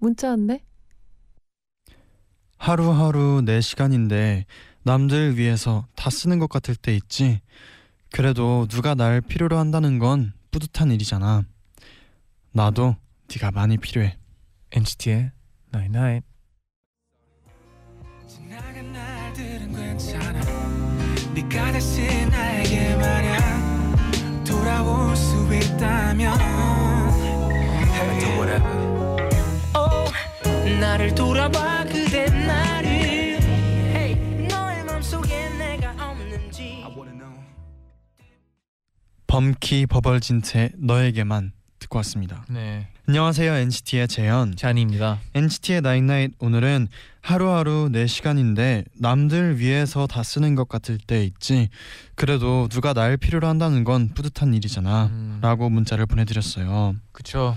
문자 왔네. 하루하루 내 시간인데 남들 위해서 다 쓰는 것 같을 때 있지. 그래도 누가 날 필요로 한다는 건 뿌듯한 일이잖아. 나도 네가 많이 필요해. NCT의 Night Night. 네가 다시 나에게 말야 돌아올 수 있다면 Do whatever. 나를 돌아봐 그대 나를 hey, 너의 맘속에 내가 없는지 범키 버벌진 채 너에게만 듣고 왔습니다. 네. 안녕하세요 NCT의 재현. 잔이입니다. NCT의 나잇나잇 오늘은 하루하루 내 시간인데 남들 위해서 다 쓰는 것 같을 때 있지. 그래도 누가 날 필요로 한다는 건 뿌듯한 일이잖아. 음, 라고 문자를 보내드렸어요. 그쵸.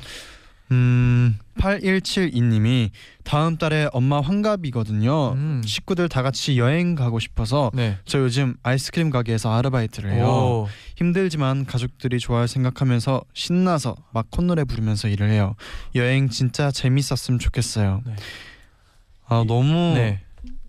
음, 8172님이 다음 달에 엄마 환갑이거든요. 음. 식구들 다 같이 여행 가고 싶어서 네. 저 요즘 아이스크림 가게에서 아르바이트를 해요. 오. 힘들지만 가족들이 좋아할 생각하면서 신나서 막 콧노래 부르면서 일을 해요. 여행 진짜 재밌었으면 좋겠어요. 네. 아 너무 네,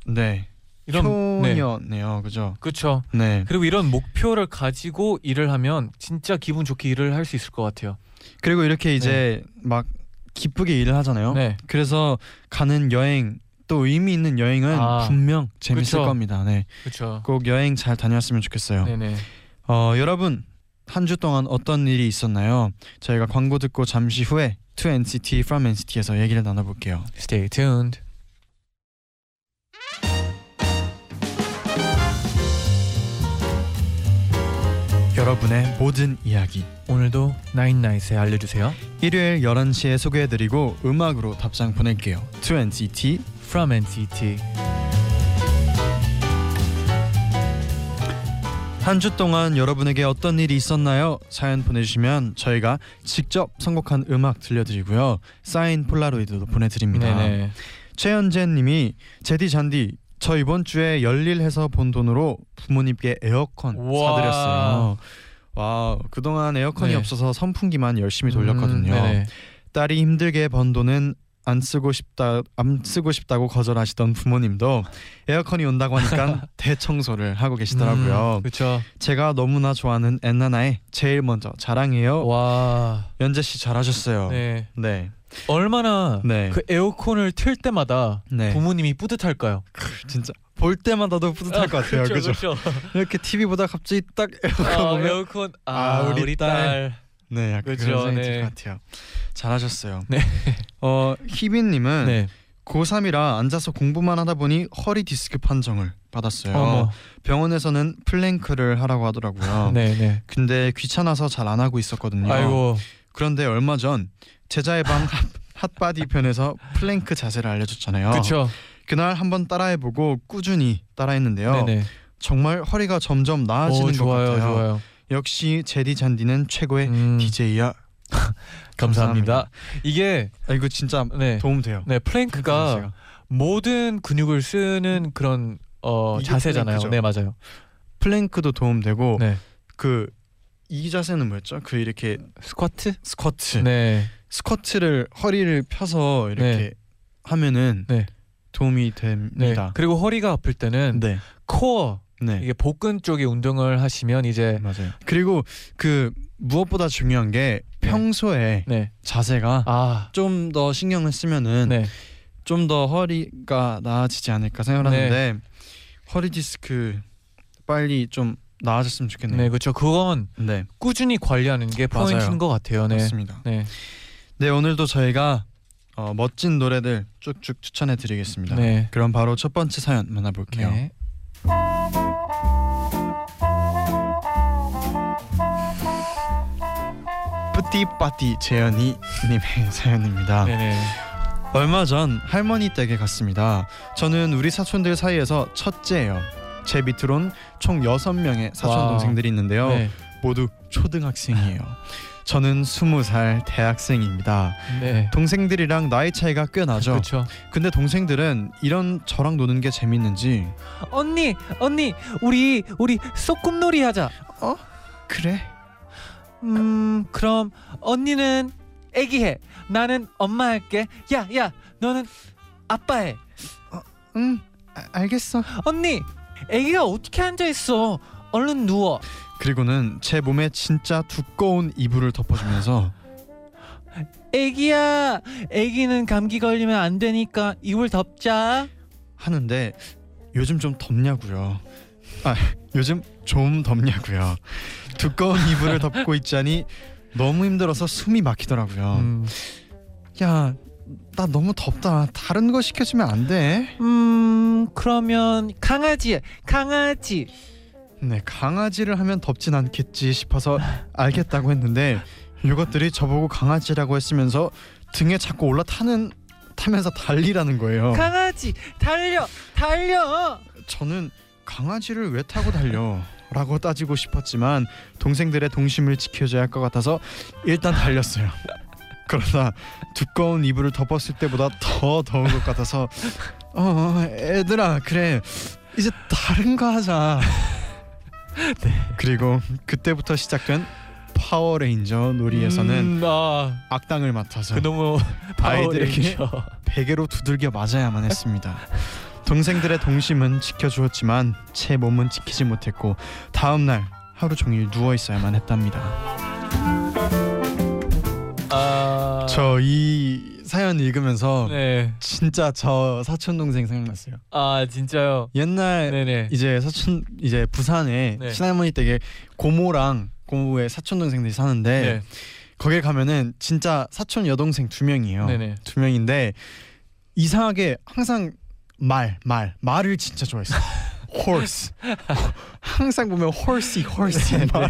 네. 이런 네. 효녀네요, 그죠? 그쵸. 네. 그리고 이런 목표를 가지고 일을 하면 진짜 기분 좋게 일을 할 수 있을 것 같아요. 그리고 이렇게 이제 막 기쁘게 일을 하잖아요. 네. 그래서 가는 여행 또 의미 있는 여행은 아, 분명 재밌을 그쵸. 겁니다. 네, 그쵸. 꼭 여행 잘 다녀왔으면 좋겠어요. 네네. 어, 여러분 한 주 동안 어떤 일이 있었나요? 저희가 광고 듣고 잠시 후에 To NCT From NCT에서 얘기를 나눠볼게요. Stay tuned. 여러분의 모든 이야기 오늘도 나인나잇에 알려주세요. 일요일 11시에 소개해드리고 음악으로 답장 보낼게요. To NCT From NCT. 한 주 동안 여러분에게 어떤 일이 있었나요? 사연 보내주시면 저희가 직접 선곡한 음악 들려드리고요. 사인 폴라로이드도 보내드립니다. 네네. 최현재님이 제디 잔디 저 이번 주에 열일해서 본 돈으로 부모님께 에어컨 우와. 사드렸어요. 와 그동안 에어컨이 네. 없어서 선풍기만 열심히 돌렸거든요. 음. 딸이 힘들게 번 돈은 안 쓰고 싶다 안 쓰고 싶다고 거절하시던 부모님도 에어컨이 온다고 하니까 대청소를 하고 계시더라고요. 음, 그쵸. 제가 너무나 좋아하는 엔나나의 제일 먼저 자랑해요. 와. 연재 씨 잘하셨어요. 네. 네. 네. 얼마나 네. 그 에어컨을 틀 때마다 네. 부모님이 뿌듯할까요? 진짜 볼 때마다도 뿌듯할 것 같아요. 그죠? 그렇죠. 이렇게 TV 보다 갑자기 딱 에어컨 아, 보면 에어컨 아, 아, 우리 우리, 딸. 딸. 네, 약간 그죠, 그런 생각이 네. 것 같아요. 잘하셨어요. 네. 어 희빈님은 네. 고3이라 앉아서 공부만 하다 보니 허리 디스크 판정을 받았어요. 어머. 병원에서는 plank를 하라고 하더라고요. 네, 네. 근데 귀찮아서 잘 안 하고 있었거든요. 아이고. 그런데 얼마 전 제자의 방 hot- hot body 편에서 플랭크 자세를 알려줬잖아요. 그렇죠. 그날 한번 따라해보고 꾸준히 따라했는데요. 네, 네. 정말 허리가 점점 나아지는 오, 것 좋아요, 같아요. 좋아요. 역시 제디 잔디는 최고의 음, DJ야. 감사합니다. 이게 아, 이거 진짜 네. 도움 돼요. 네, plank가. 모든 근육을 쓰는 그런 어 자세잖아요. plank죠. 네, 맞아요. plank도 도움 되고 네. 그이 자세는 뭐였죠? 그 이렇게 squat? squat. 네. squat를 허리를 펴서 이렇게 네. 하면은 네. 도움이 네. 됩니다. 그리고 허리가 아플 때는 네. 코어 네. 이게 복근 쪽에 운동을 하시면 이제 맞아요. 그리고 그 무엇보다 중요한 게 네. 평소에 네. 자세가 아, 좀더 신경을 쓰면은 네. 좀더 허리가 나아지지 않을까 생각하는데 허리 디스크 빨리 좀 나아졌으면 좋겠네요. 네, 그렇죠. 그건 네, 꾸준히 관리하는 게 맞아요. 포인트인 것 같아요. 네. 맞습니다. 네. 네, 오늘도 저희가 어, 멋진 노래들 쭉쭉 추천해 드리겠습니다. 네. 그럼 바로 첫 번째 사연 만나볼게요. 네. 뿌띠빠띠 재현이 님의 사연입니다. 네네. 얼마 전 할머니 댁에 갔습니다. 저는 우리 사촌들 사이에서 첫째예요. 제 밑으론 총 6명의 사촌 와. 동생들이 있는데요. 네. 모두 초등학생이에요. 저는 20살 대학생입니다. 네. 동생들이랑 나이 차이가 꽤 나죠. 그렇죠. 근데 동생들은 이런 저랑 노는 게 재밌는지 언니, 언니, 우리 우리 소꿉놀이 하자. 그래? 음, 그럼 언니는 애기 해. 나는 엄마 할게. 야, 야, 너는 아빠 해. 응 아, 알겠어. 언니, 애기가 어떻게 앉아 있어? 얼른 누워. 그리고는 제 몸에 진짜 두꺼운 이불을 덮어주면서 애기야, 애기는 감기 걸리면 안 되니까 이불 덮자. 하는데 요즘 좀 덥냐고요. 아 요즘 좀 덥냐고요. 두꺼운 이불을 덮고 있자니 너무 힘들어서 숨이 막히더라고요. 음, 야, 나 너무 덥다. 다른 거 시켜주면 안 돼? 음, 그러면 강아지, 해. 강아지. 네, 강아지를 하면 덥진 않겠지 싶어서 알겠다고 했는데 이것들이 저보고 강아지라고 했으면서 등에 자꾸 올라타는 타면서 달리라는 거예요. 강아지, 달려, 달려. 저는 강아지를 왜 타고 달려? 라고 따지고 싶었지만 동생들의 동심을 지켜줘야 할 것 같아서 일단 달렸어요. 그러다 두꺼운 이불을 덮었을 때보다 더 더운 것 같아서 어, 어 애들아 그래 이제 다른 거 하자. 그리고 그때부터 시작된 파워레인저 놀이에서는 음, 아, 악당을 맡아서 그 너무 아이들에게. 베개로 두들겨 맞아야만 했습니다. 동생들의 동심은 지켜주었지만 제 몸은 지키지 못했고 다음 날 하루 종일 누워 있어야만 했답니다. 아, 저이 사연 읽으면서 네. 진짜 저 사촌 동생 생각났어요. 아 진짜요. 옛날 네네. 이제 사촌 이제 부산에 네. 친할머니 댁에 고모랑 고모의 사촌 동생들이 사는데 네. 거길 가면은 진짜 사촌 여동생 두 명이에요. 네네. 두 명인데 이상하게 항상 말, 말, 말을 진짜 좋아했어. horse. 항상 보면 horsey, horsey 말.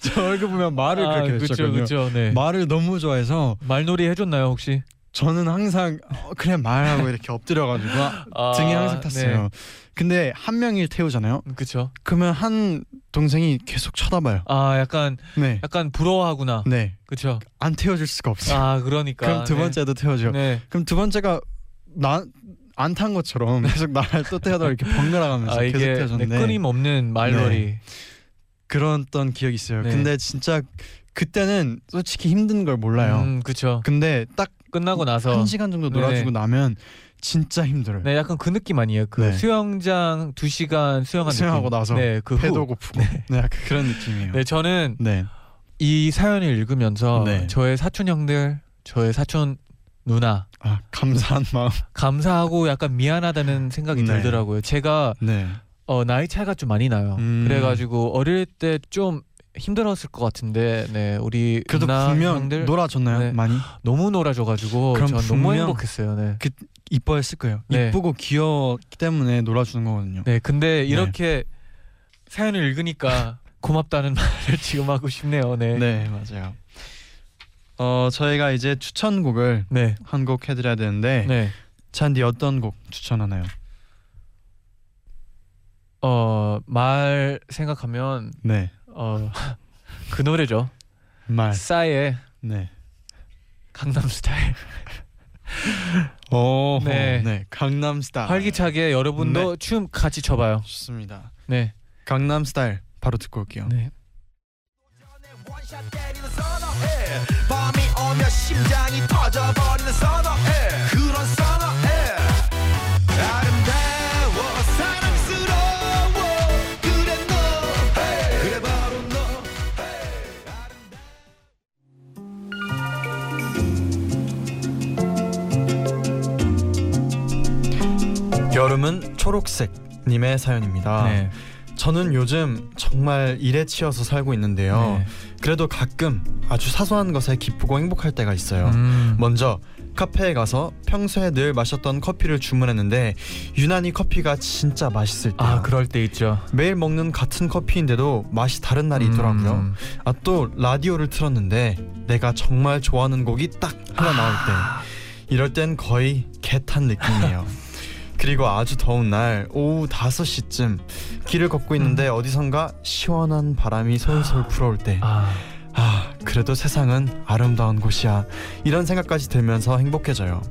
저 얼굴 보면 말을 아, 그렇게 했었거든요. 네. 말을 너무 좋아해서 말놀이 해줬나요 혹시? 저는 항상 어, 그래 말하고 이렇게 엎드려가지고 아, 등에 항상 탔어요. 근데 한 명이 태우잖아요. 네. 그쵸. 그러면 한 동생이 계속 쳐다봐요. 아 약간 네, 약간 부러워하구나. 네, 그쵸. 안 태워줄 수가 없어요. 아 그러니까. 그럼 두 네. 번째도 태워줘. 네. 그럼 두 번째가 나 안 탄 것처럼 계속 나를 또 태워다 이렇게 번갈아가면서 아 계속 네, 태워줬는데 끊임없는 말놀이. 그랬던 기억이 있어요. 네. 근데 진짜 그때는 솔직히 힘든 걸 몰라요. 음 그쵸. 근데 딱한 끝나고 나서. 시간 정도. 놀아주고 나면 진짜 힘들어요. 네 약간 그 느낌 아니에요. 그 네. 수영장 2 시간 수영한 수영하고 느낌. 나서 네 그 배도 후. 고프고 네. 약간 그런 느낌이에요. 네 저는 네. 이 사연을 읽으면서 네. 저의 사촌 형들, 저의 사촌 누나 아 감사한 마음. 감사하고 약간 미안하다는 생각이 네. 들더라고요. 제가 네. 어, 나이 차이가 좀 많이 나요. 음. 그래가지고 어릴 때 좀 힘들었을 것 같은데, 네 우리 그래도 분명 형들 놀아줬나요? 네. 많이 너무 놀아줘가지고 그럼 전 너무 행복했어요. 네. 이뻐했을 거예요. 네. 이쁘고 귀여웠기 때문에 놀아주는 거거든요. 네, 근데 이렇게 사연을 읽으니까 고맙다는 말을 지금 하고 싶네요. 네. 네 맞아요. 어 저희가 이제 추천곡을 네. 한곡 해드려야 되는데 네. 잔디 어떤 곡 추천하나요? 어, 말 생각하면 네. 어, 그 노래죠. 말. 싸이의 네. 강남 스타일. 오. 네. 네. 강남 스타일. 활기차게 여러분도 춤 같이 춰봐요. 좋습니다. 네. 강남 스타일 바로 듣고 올게요. 네. 밤이 오면 심장이 터져버리는 선어해 그런 선 여름은 초록색 님의 사연입니다. 네. 저는 요즘 정말 일에 치여서 살고 있는데요. 네. 그래도 가끔 아주 사소한 것에 기쁘고 행복할 때가 있어요. 음. 먼저 카페에 가서 평소에 늘 마셨던 커피를 주문했는데 유난히 커피가 진짜 맛있을 때요. 아, 그럴 때 있죠. 매일 먹는 같은 커피인데도 맛이 다른 날이 있더라고요. 음. 아또 라디오를 틀었는데 내가 정말 좋아하는 곡이 딱 하나 나올 때 이럴 땐 거의 개탄 느낌이에요. 그리고 아주 더운 날 오후 5시쯤 길을 걷고 있는데 어디선가 시원한 바람이 솔솔 불어올 때 아, 아, 그래도 세상은 아름다운 곳이야. 이런 생각까지 들면서 행복해져요.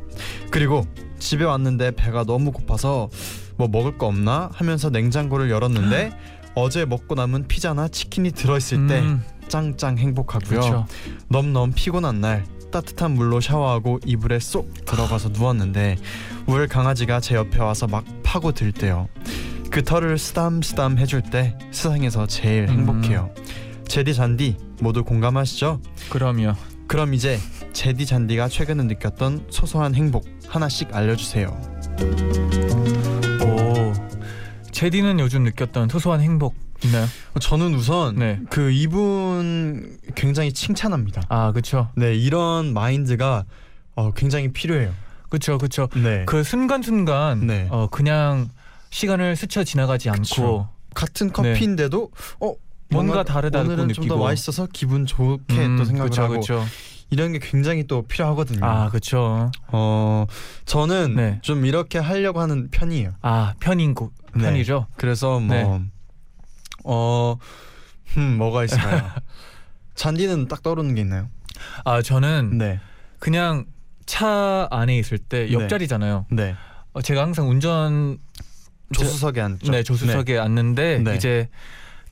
그리고 집에 왔는데 배가 너무 고파서 뭐 먹을 거 없나 하면서 냉장고를 열었는데 어제 먹고 남은 피자나 치킨이 들어있을 때 음, 짱짱 행복하고요. 그렇죠. 넘넘 피곤한 날 따뜻한 물로 샤워하고 이불에 쏙 들어가서 누웠는데 울 강아지가 제 옆에 와서 막 파고 들 때요. 그 털을 쓰담쓰담 해줄 때 세상에서 제일 음. 행복해요. 제디 잔디 모두 공감하시죠? 그럼요. 그럼 이제 제디 잔디가 최근에 느꼈던 소소한 행복 하나씩 알려주세요. 오, 제디는 요즘 느꼈던 소소한 행복 있나요? 저는 우선 네. 그 이분 굉장히 칭찬합니다. 아, 그렇죠. 네 이런 마인드가 어, 굉장히 필요해요. 그렇죠, 그렇죠. 네. 그 순간 순간 네. 어 그냥 시간을 스쳐 지나가지 않고 그쵸. 같은 커피인데도 어 뭔가 다르다고 오늘은 좀 더. 맛있어서 기분 좋게 음, 또 생각을 그쵸, 하고 그쵸. 이런 게 굉장히 또 필요하거든요. 아, 그렇죠. 어 저는 네. 좀 이렇게 하려고 하는 편이에요. 아, 편인 고, 네. 편이죠. 그래서 네. 뭐 어, 음, 뭐가 있을까요? 잔디는 딱 떠오르는 게 있나요? 아, 저는 네, 그냥 차 안에 있을 때 옆자리잖아요. 네. 어, 제가 항상 운전 조수석에 앉죠. 네 조수석에 앉는데 네. 이제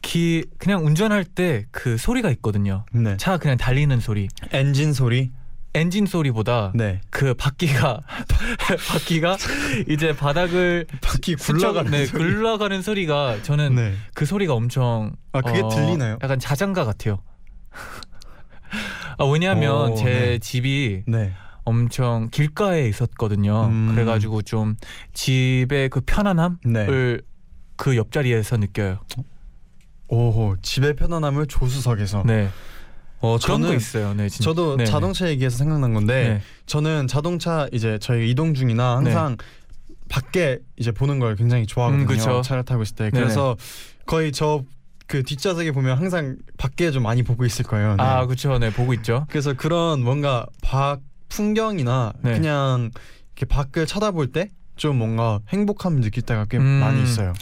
기 그냥 운전할 때 그 소리가 있거든요. 네. 네. 차 그냥 달리는 소리, 엔진 소리. 엔진 소리보다 네. 그 바퀴가 바퀴가 이제 바닥을 바퀴 굴러가는 네, 소리. 굴러가는 소리가 저는 네. 그 소리가 엄청 아 그게 어, 들리나요? 약간 자장가 같아요. 아, 왜냐하면 오, 제 네. 집이 네. 엄청 길가에 있었거든요. 음. 그래가지고 좀 집의 그 편안함을 네. 그 옆자리에서 느껴요. 오호 집의 편안함을 조수석에서. 네, 어 그런 거 있어요. 네, 진짜. 저도 네, 자동차 얘기해서 생각난 건데 네. 저는 자동차 이제 저희 이동 중이나 항상 밖에 이제 보는 걸 굉장히 좋아하거든요. 음. 차를 타고 있을 때. 네네. 그래서 거의 저 그 뒷좌석에 보면 항상 밖에 좀 많이 보고 있을 거예요. 네. 아, 그렇죠. 네, 보고 있죠. 그래서 그런 뭔가 밖 풍경이나 네. 그냥 이렇게 밖을 쳐다볼 때 좀 뭔가 행복함을 느낄 때가 꽤 음. 많이 있어요.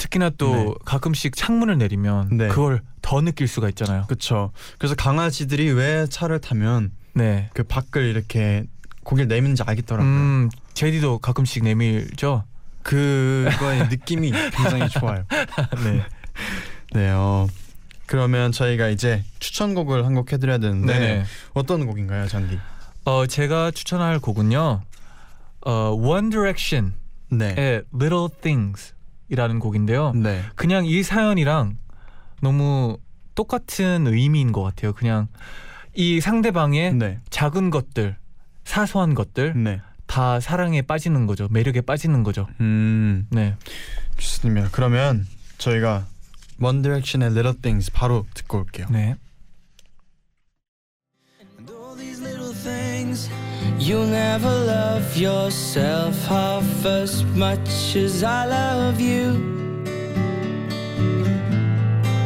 특히나 또 네. 가끔씩 창문을 내리면 네. 그걸 더 느낄 수가 있잖아요. 그렇죠. 그래서 강아지들이 왜 차를 타면 네. 그 밖을 이렇게 고개를 내미는지 알겠더라고요. 음, 제디도 가끔씩 내밀죠. 그거의 느낌이 굉장히 좋아요. 네. 네, 어, 그러면 저희가 이제 추천곡을 한 곡 해드려야 되는데 네. 어떤 곡인가요, 잔디? 어, 제가 추천할 곡은요. 어, One Direction의 네, Little Things 이라는 곡인데요. 네, 그냥 이 사연이랑 너무 똑같은 의미인 것 같아요. 그냥 이 상대방의 네, 작은 것들, 사소한 것들 네. 다 사랑에 빠지는 거죠. 매력에 빠지는 거죠. 음, 네. 좋습니다. 그러면 저희가 One Direction의 Little Things 바로 듣고 올게요. 네. You'll never love yourself half as much as I love you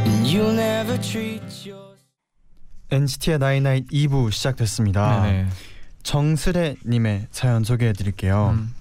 And you'll never treat your NCT의 나이나잇 2부 시작됐습니다. 네네. 정슬애님의 사연 소개해 드릴게요. 음.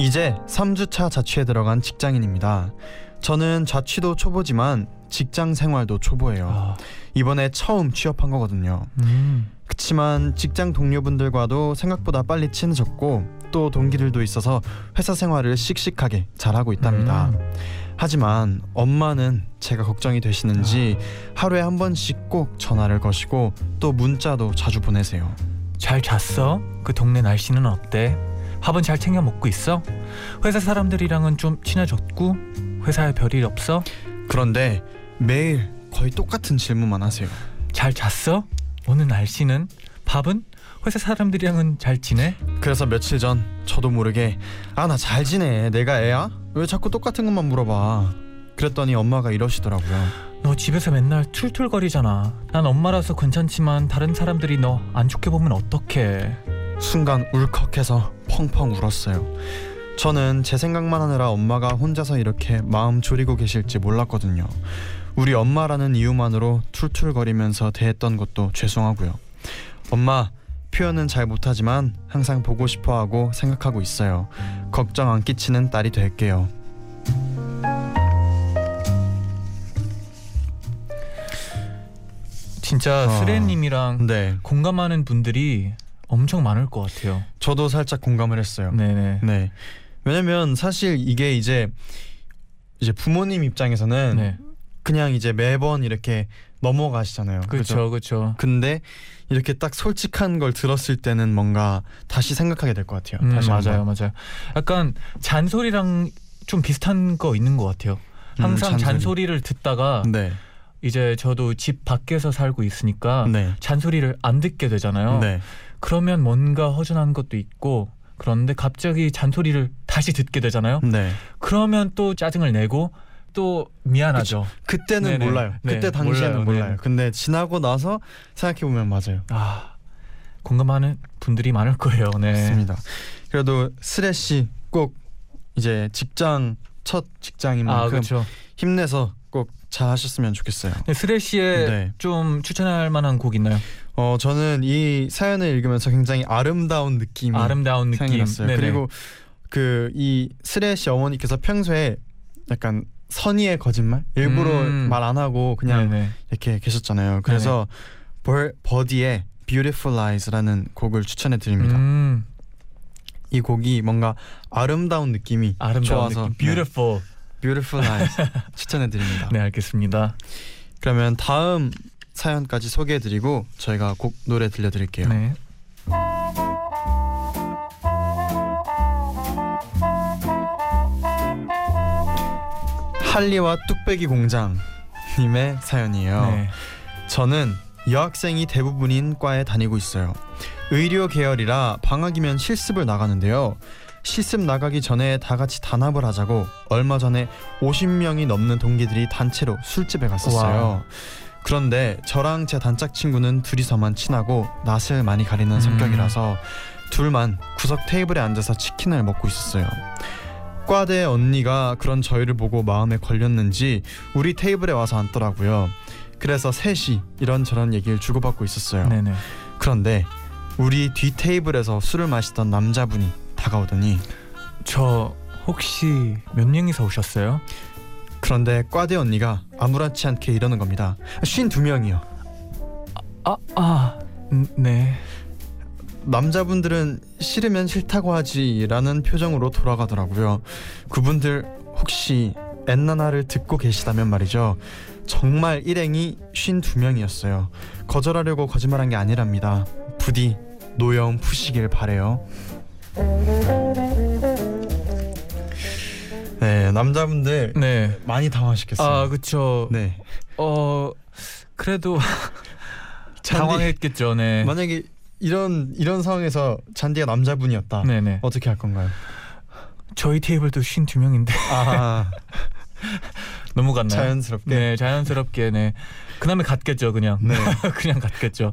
이제 3주차 자취에 들어간 직장인입니다. 저는 자취도 초보지만 직장 생활도 초보예요. 아, 이번에 처음 취업한 거거든요. 음. 그치만 직장 동료분들과도 생각보다 빨리 친해졌고 또 동기들도 있어서 회사 생활을 씩씩하게 잘하고 있답니다. 음. 하지만 엄마는 제가 걱정이 되시는지 하루에 한 번씩 꼭 전화를 거시고 또 문자도 자주 보내세요. 잘 잤어? 그 동네 날씨는 어때? 밥은 잘 챙겨 먹고 있어? 회사 사람들이랑은 좀 친해졌고 회사에 별일 없어? 그런데 매일 거의 똑같은 질문만 하세요. 잘 잤어? 오늘 날씨는? 밥은? 회사 사람들이랑은 잘 지내? 그래서 며칠 전 저도 모르게 아 나 잘 지내 내가 애야? 왜 자꾸 똑같은 것만 물어봐 그랬더니 엄마가 이러시더라고요 너 집에서 맨날 툴툴거리잖아. 난 엄마라서 괜찮지만 다른 사람들이 너 안 좋게 보면 어떡해? 순간 울컥해서 펑펑 울었어요 저는 제 생각만 하느라 엄마가 혼자서 이렇게 마음 졸이고 계실지 몰랐거든요 우리 엄마라는 이유만으로 툴툴거리면서 대했던 것도 죄송하고요 엄마 표현은 잘 못하지만 항상 보고 싶어하고 생각하고 있어요. 걱정 안 끼치는 딸이 될게요. 진짜 어. 스레님이랑 네, 공감하는 분들이 엄청 많을 것 같아요. 저도 살짝 공감을 했어요. 네네. 네, 왜냐면 사실 이게 이제 이제 부모님 입장에서는 네. 그냥 이제 매번 이렇게 넘어가시잖아요. 그렇죠, 그렇죠. 근데 이렇게 딱 솔직한 걸 들었을 때는 뭔가 다시 생각하게 될 것 같아요. 음, 다시 맞아요. 맞아요. 약간 잔소리랑 좀 비슷한 거 있는 것 같아요. 항상 음, 잔소리. 잔소리를 듣다가 네, 이제 저도 집 밖에서 살고 있으니까 네, 잔소리를 안 듣게 되잖아요. 네, 그러면 뭔가 허전한 것도 있고 그런데 갑자기 잔소리를 다시 듣게 되잖아요. 네. 그러면 또 짜증을 내고 또 미안하죠. 그때는 네네. 몰라요. 네, 그때 당시에는 몰라요. 몰라요. 네. 근데 지나고 나서 생각해 보면 맞아요. 아 공감하는 분들이 많을 거예요. 네. 맞습니다. 그래도 스레 씨꼭 이제 직장 첫 직장인 아 만큼 그렇죠. 힘내서 꼭 잘하셨으면 좋겠어요. 네, 스레 씨의 네. 좀 추천할 만한 곡 있나요? 어 저는 이 사연을 읽으면서 굉장히 아름다운 느낌이 아름다운 느낌. 생각이 났어요. 네네. 그리고 그 이 스레 씨 어머니께서 평소에 약간 선의의 거짓말 일부러 음. 말안 하고 그냥 네네. 이렇게 계셨잖아요. 그래서 버, 버디의 Beautiful Eyes라는 곡을 추천해 드립니다. 음, 이 곡이 뭔가 아름다운 느낌이 아름다운 좋아서 느낌. Beautiful. 네, Beautiful Eyes 추천해 드립니다. 네. 알겠습니다. 그러면 다음 사연까지 소개해 드리고 저희가 곡 노래 들려 드릴게요. 네. 할리와 뚝배기 공장 님의 사연이에요. 네. 저는 여학생이 대부분인 과에 다니고 있어요. 의료 계열이라 방학이면 실습을 나가는데요. 실습 나가기 전에 다 같이 단합을 하자고 얼마 전에 50명이 넘는 동기들이 단체로 술집에 갔었어요. 와. 그런데 저랑 제 단짝 친구는 둘이서만 친하고 낯을 많이 가리는 음. 성격이라서 둘만 구석 테이블에 앉아서 치킨을 먹고 있었어요. 과대 언니가 그런 저희를 보고 마음에 걸렸는지 우리 테이블에 와서 앉더라고요. 그래서 셋이 이런저런 얘기를 주고받고 있었어요. 네네. 그런데 우리 뒤 테이블에서 술을 마시던 남자분이 다가오더니 저 혹시 몇 명이서 오셨어요? 그런데 과대 언니가 아무렇지 않게 이러는 겁니다. 쉰두 명이요. 아, 아, 음, 네. 남자분들은 싫으면 싫다고 하지라는 표정으로 돌아가더라고요. 그분들 혹시 엔나나를 듣고 계시다면 말이죠. 정말 일행이 쉰두 명이었어요. 거절하려고 거짓말한 게 아니랍니다. 부디 노여움 푸시길 바래요. 네 남자분들 네. 많이 당황하셨겠어요. 아, 그쵸. 네 어, 그래도 당황했겠죠. 네. 만약에 이런 이런 상황에서 잔디가 남자분이었다. 네네. 어떻게 할 건가요? 저희 테이블도 52명인데 아 넘어갔나요? 자연스럽게. 네, 자연스럽게 네. 그다음에 갔겠죠, 그냥. 네. 그냥 갔겠죠.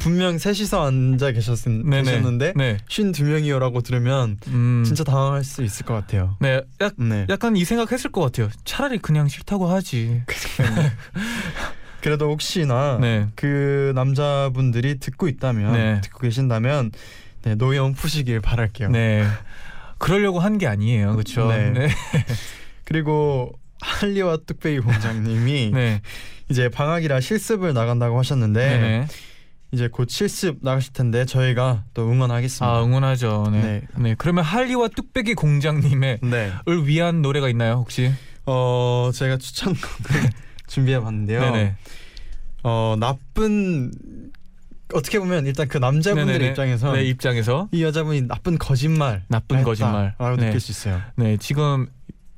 분명 셋이서 앉아 계셨. 계셨는데 네. 쉰두 명이요라고 들으면 음. 진짜 당황할 수 있을 것 같아요. 네. 약, 네. 약간 이 생각했을 것 같아요. 차라리 그냥 싫다고 하지. 그래도 혹시나 네. 그 남자분들이 듣고 있다면 네. 듣고 계신다면 네, 노여움 푸시길 바랄게요. 네. 그러려고 한 게 아니에요. 그렇죠? 네. 네. 그리고 할리와 뚝배기 공장님이 네. 이제 방학이라 실습을 나간다고 하셨는데 네네. 이제 곧 실습 나가실 텐데 저희가 또 응원하겠습니다. 아, 응원하죠. 네. 네. 네. 그러면 할리와 뚝배기 공장님의 네. 을 위한 노래가 있나요, 혹시? 어 제가 추천곡을 준비해 봤는데요. 네네. 어 나쁜 어떻게 보면 일단 그 남자분들 네네네. 입장에서 네, 입장에서 이 여자분이 나쁜 거짓말 나쁜 거짓말. 라고 네. 느낄 수 있어요. 네, 지금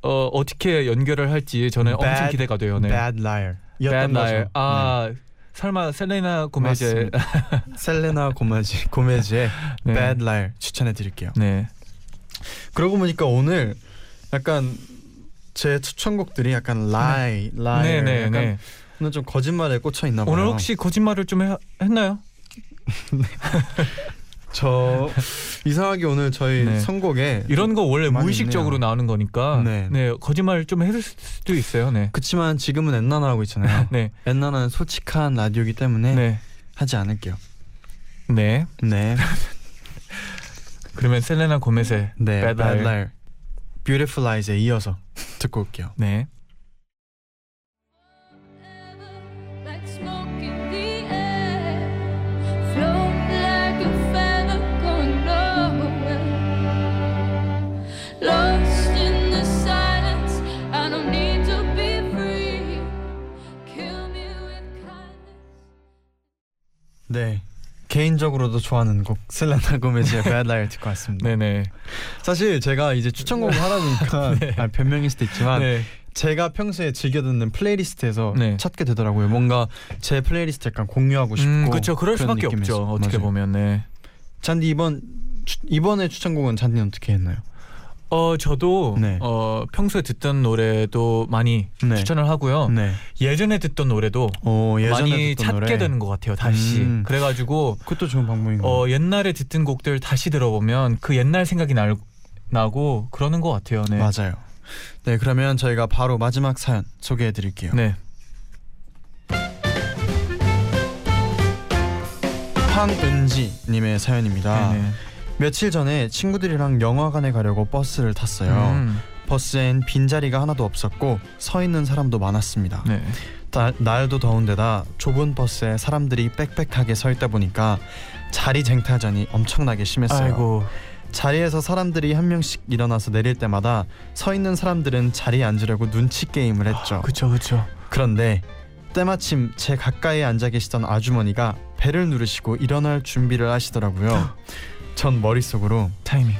어, 어떻게 연결을 할지 저는 엄청 Bad- 기대가 돼요. 네. Bad liar. Bad. Liar. 아, 설마 셀레나 고메제 네. 셀레나 고메지 고메지의 네. Bad liar 추천해 드릴게요. 네. 그러고 보니까 오늘 약간 제 추천곡들이 약간 lie, liar, 네, 네, 약간 네. 오늘 좀 거짓말에 꽂혀 있나 봐요. 오늘 혹시 거짓말을 좀 해, 했나요? 저 이상하게 오늘 저희 네. 선곡에 이런 거 원래 무의식적으로 있네요. 나오는 거니까 네. 네. 거짓말 좀 했을 수도 있어요. 네. 그치만 지금은 엔나나 하고 있잖아요. 네. 엔나나는 솔직한 라디오이기 때문에 네. 하지 않을게요. 네. 네. 그러면 셀레나 고메스의 네. Bad Bad Liar. Beautiful Lies에 이어서 듣고 올게요. 네. 개인적으로도 좋아하는 곡 셀레나 고메즈의 Bad Liar 듣고 왔습니다. 네네. 사실 제가 이제 추천곡을 하다 보니까 네. 아, 변명일 수도 있지만 네. 제가 평소에 즐겨 듣는 playlist에서 네. 찾게 되더라고요. 뭔가 제 플레이리스트 약간 공유하고 싶고. 음, 그렇죠. 그럴 수밖에. 없죠. 어떻게 맞아요. 보면 네. 잔디 이번 추, 이번에 추천곡은 잔디는 어떻게 했나요? 어 저도 네. 어 평소에 듣던 노래도 많이 네. 추천을 하고요. 네. 예전에 듣던 노래도 어, 예전에 많이 듣던 찾게 노래. 되는 것 같아요. 다시. 음. 그래가지고 그것도 좋은 방법인 것 어. 옛날에 듣던 곡들 다시 들어보면 그 옛날 생각이 날, 나고 그러는 것 같아요. 네. 맞아요. 네, 그러면 저희가 바로 마지막 사연 소개해 드릴게요. 네. 황은지 님의 사연입니다. 네네. 며칠 전에 친구들이랑 영화관에 가려고 버스를 탔어요. 음, 버스엔 빈자리가 하나도 없었고 서 있는 사람도 많았습니다. 네. 다- 날도 더운데다 좁은 버스에 사람들이 빽빽하게 서 있다 보니까 자리 쟁탈전이 엄청나게 심했어요. 아이고. 자리에서 사람들이 한 명씩 일어나서 내릴 때마다 서 있는 사람들은 자리에 앉으려고 눈치 게임을 했죠. 그쵸 그쵸. 그런데 때마침 제 가까이에 앉아 계시던 아주머니가 배를 누르시고 일어날 준비를 하시더라고요. 전 머릿속으로 타이밍.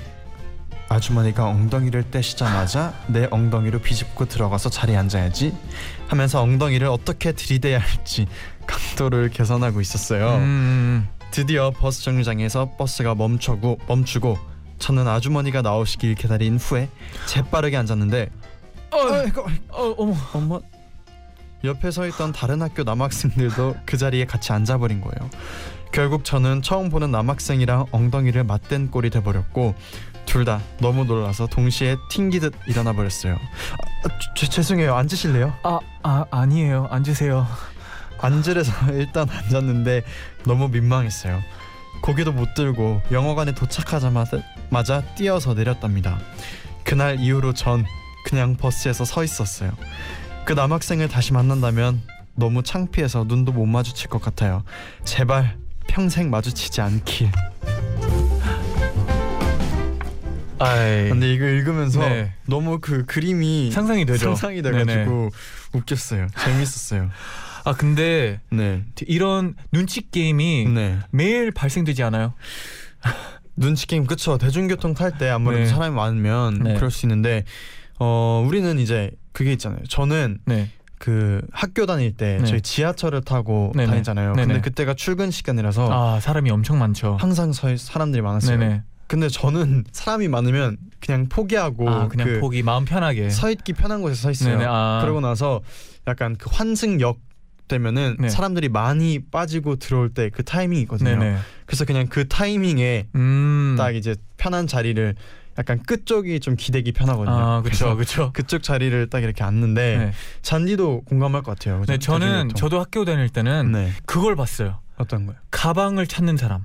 아주머니가 엉덩이를 떼시자마자 내 엉덩이로 비집고 들어가서 자리에 앉아야지 하면서 엉덩이를 어떻게 들이대야 할지 각도를 계산하고 있었어요. 음, 드디어 버스 정류장에서 버스가 멈추고 멈추고 저는 아주머니가 나오시길 기다린 후에 재빠르게 앉았는데 어, 아이고 어, 어머. 엄마 옆에 서 있던 다른 학교 남학생들도 그 자리에 같이 앉아버린 거예요. 결국 저는 처음 보는 남학생이랑 엉덩이를 맞댄 꼴이 돼버렸고 둘 다 너무 놀라서 동시에 튕기듯 일어나 버렸어요. 아, 죄- 죄송해요. 앉으실래요? 아, 아 아니에요. 앉으세요. 앉으래서 일단 앉았는데 너무 민망했어요. 고개도 못 들고 영화관에 도착하자마자 마자 뛰어서 내렸답니다. 그날 이후로 전 그냥 버스에서 서 있었어요. 그 남학생을 다시 만난다면 너무 창피해서 눈도 못 마주칠 것 같아요. 제발 평생 마주치지 않길. 아이. 근데 이거 읽으면서 네. 너무 그 그림이 상상이 되죠. 상상이 돼가지고 네네. 웃겼어요. 재밌었어요. 아 근데 네, 이런 눈치 게임이 네. 매일 발생되지 않아요? 눈치 게임 그쵸 대중교통 탈 때 아무래도 네. 사람이 많으면 네. 그럴 수 있는데 어 우리는 이제 그게 있잖아요 저는 네. 그 학교 다닐 때 네. 저희 지하철을 타고 네네. 다니잖아요 네네. 근데 그때가 출근 시간이라서 아 사람이 엄청 많죠. 항상 서 사람들이 많았어요 네네. 근데 저는 사람이 많으면 그냥 포기하고 아 그냥 그 포기 마음 편하게. 서 있기 편한 곳에 서 있어요 네네. 아. 그러고 나서 약간 그 환승역 되면은 네. 사람들이 많이 빠지고 들어올 때 그 타이밍이 있거든요 네네. 그래서 그냥 그 타이밍에 음. 딱 이제 편한 자리를 약간 끝 쪽이 좀 기대기 편하거든요. 아 그렇죠 그렇죠. 그쪽 자리를 딱 이렇게 앉는데 네. 잔디도 공감할 것 같아요. 네 저는. 저도 학교 다닐 때는 네 그걸 봤어요. 어떤 거요? 가방을 찾는 사람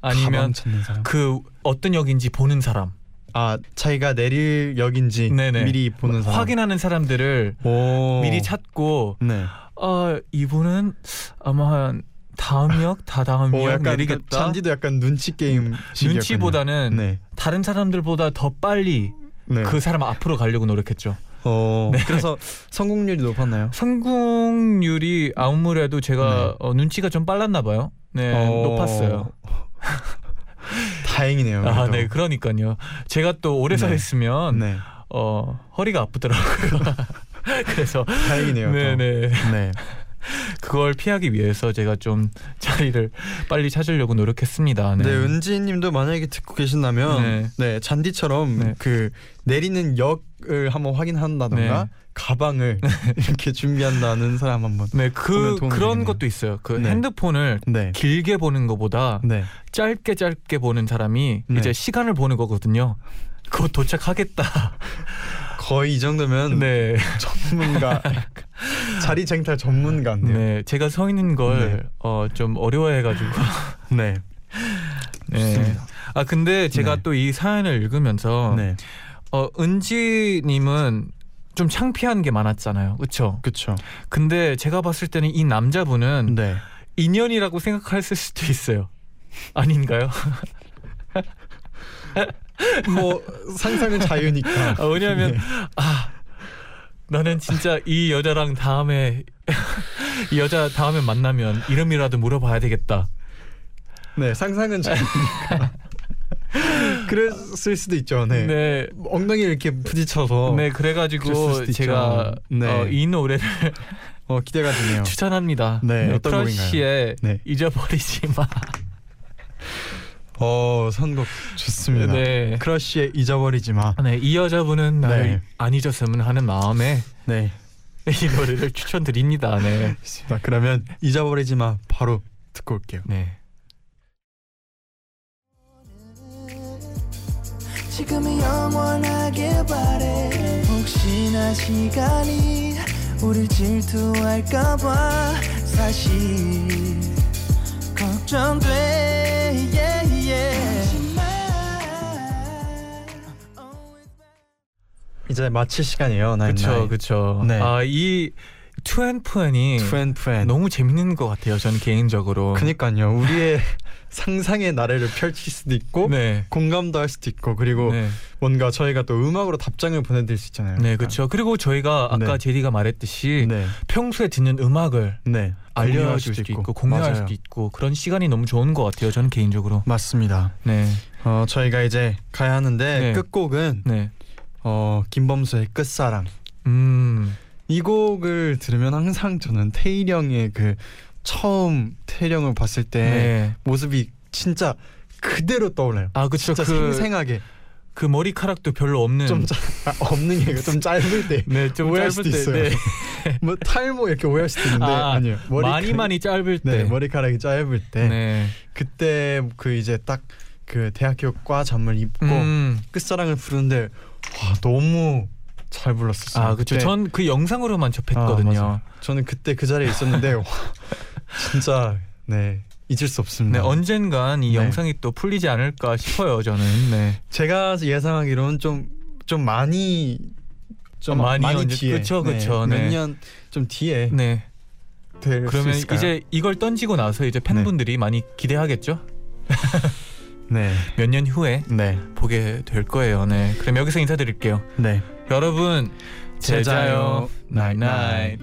가방 아니면 찾는 사람. 그 어떤 역인지 보는 사람 아 자기가 내릴 역인지 네네. 미리 보는 사람. 확인하는 사람들을 오. 미리 찾고 네. 아 이분은 아마 한 다음 역 다다음 오역 약간 그 내리겠다. 잔디도 약간 눈치 게임. 눈치보다는 네. 다른 사람들보다 더 빨리 네. 그 사람 앞으로 가려고 노력했죠. 어. 네. 그래서 성공률이 높았나요? 성공률이 아무래도 제가 네. 어, 눈치가 좀 빨랐나 봐요. 네, 어. 높았어요. 다행이네요. 아, 그래도. 네, 그러니까요. 제가 또 오래 서 네. 있으면 네. 어, 허리가 아프더라고요. 그래서 다행이네요. 네, 또. 네. 네. 그걸 피하기 위해서 제가 좀 자리를 빨리 찾으려고 노력했습니다. 네. 네, 은지님도 만약에 듣고 계신다면 네. 네, 잔디처럼 네. 그 내리는 역을 한번 확인한다던가 네. 가방을 이렇게 준비한다는 사람 한번. 네, 그 그런 되겠네요. 것도 있어요. 그 네. 핸드폰을 네, 길게 보는 것보다 네, 짧게 짧게 보는 사람이 네. 이제 시간을 보는 거거든요. 곧 도착하겠다. 거의 이 정도면 네. 전문가 자리 쟁탈 전문가인데요. 네, 제가 서 있는 걸 네. 어, 좀 어려워해가지고 네. 네. 좋습니다. 아 근데 제가 네. 또이 사연을 읽으면서 네, 어 은지님은 좀 창피한 게 많았잖아요, 그렇죠? 그렇죠. 근데 제가 봤을 때는 이 남자분은 네, 인연이라고 생각했을 수도 있어요. 아닌가요? 뭐 상상은 자유니까. 아, 왜냐하면 네. 아 나는 진짜 이 여자랑 다음에 이 여자 다음에 만나면 이름이라도 물어봐야 되겠다. 네, 상상은 자유니까. 그랬을 수도 있죠. 네. 네. 엉덩이 이렇게 부딪혀서 네, 그래가지고 제가. 네. 어, 이 노래를 어, 기대가 되네요. 추천합니다. 네, 어떤 크러쉬의 네. 잊어버리지 마. 어, 선곡 좋습니다. 네. 크러쉬의 잊어버리지 마. 네, 이 여자분은 나를 네. 안 잊었으면 하는 마음에 네. 이 노래를 추천드립니다. 네. 자, 그러면 잊어버리지 마 바로 듣고 올게요. 네. 지금이 영원하길 바래 혹시나 시간이 우릴 질투할까봐 사실 이제 마칠 시간이에요. 그렇죠, 그렇죠. 네. 아이 투앤푸앤이 투앤투앤. 너무 재밌는 것 같아요. 저는 개인적으로. 그니까요. 우리의 상상의 나래를 펼칠 수도 있고 네. 공감도 할 수도 있고 그리고 네, 뭔가 저희가 또 음악으로 답장을 보내드릴 수 있잖아요. 네, 그렇죠. 그리고 저희가 아까 네. 제디가 말했듯이 네, 평소에 듣는 음악을 네. 알려줄 수도 있고, 공유할 맞아요. 수도 있고 그런 시간이 너무 좋은 것 같아요. 저는 개인적으로. 맞습니다. 네, 어 저희가 이제 가야 하는데 네. 끝곡은 네, 어 김범수의 끝사랑 음, 이 곡을 들으면 항상 저는 태일 형의 그 처음 태일 형을 봤을 때 네. 모습이 진짜 그대로 떠올라요. 아, 그렇죠. 진짜 그, 생생하게 그 머리카락도 별로 없는. 좀 짜, 아, 없는 게 좀 짧을 때. 네, 좀 오해할 수도 때. 있어요. 네. 뭐 탈모 이렇게 오해할 수도 있는데 아, 아, 니에요 많이 많이 짧을 네, 때. 머리카락이 짧을 때 네. 그때 그 이제 딱 그 대학교 과 잠을 입고 음. 끝사랑을 부르는데 와 너무 잘 불렀었어요. 아, 그렇죠. 전 그 영상으로만 아, 접했거든요. 맞아요. 저는 그때 그 자리에 있었는데 와, 진짜 네 잊을 수 없습니다. 네, 언젠간 이 네. 영상이 또 풀리지 않을까 싶어요, 저는. 네. 제가 예상하기로는 좀 좀 많이 좀 어, 많이 많이 뒤에 그쵸. 몇 네. 년좀 뒤에 네. 그러면? 이제 이걸 던지고 나서 이제 팬분들이 많이 기대하겠죠? 네, 몇 년 후에 네, 보게 될 거예요. 네. 그럼 여기서 인사드릴게요. 네. 여러분, 제자요. night night.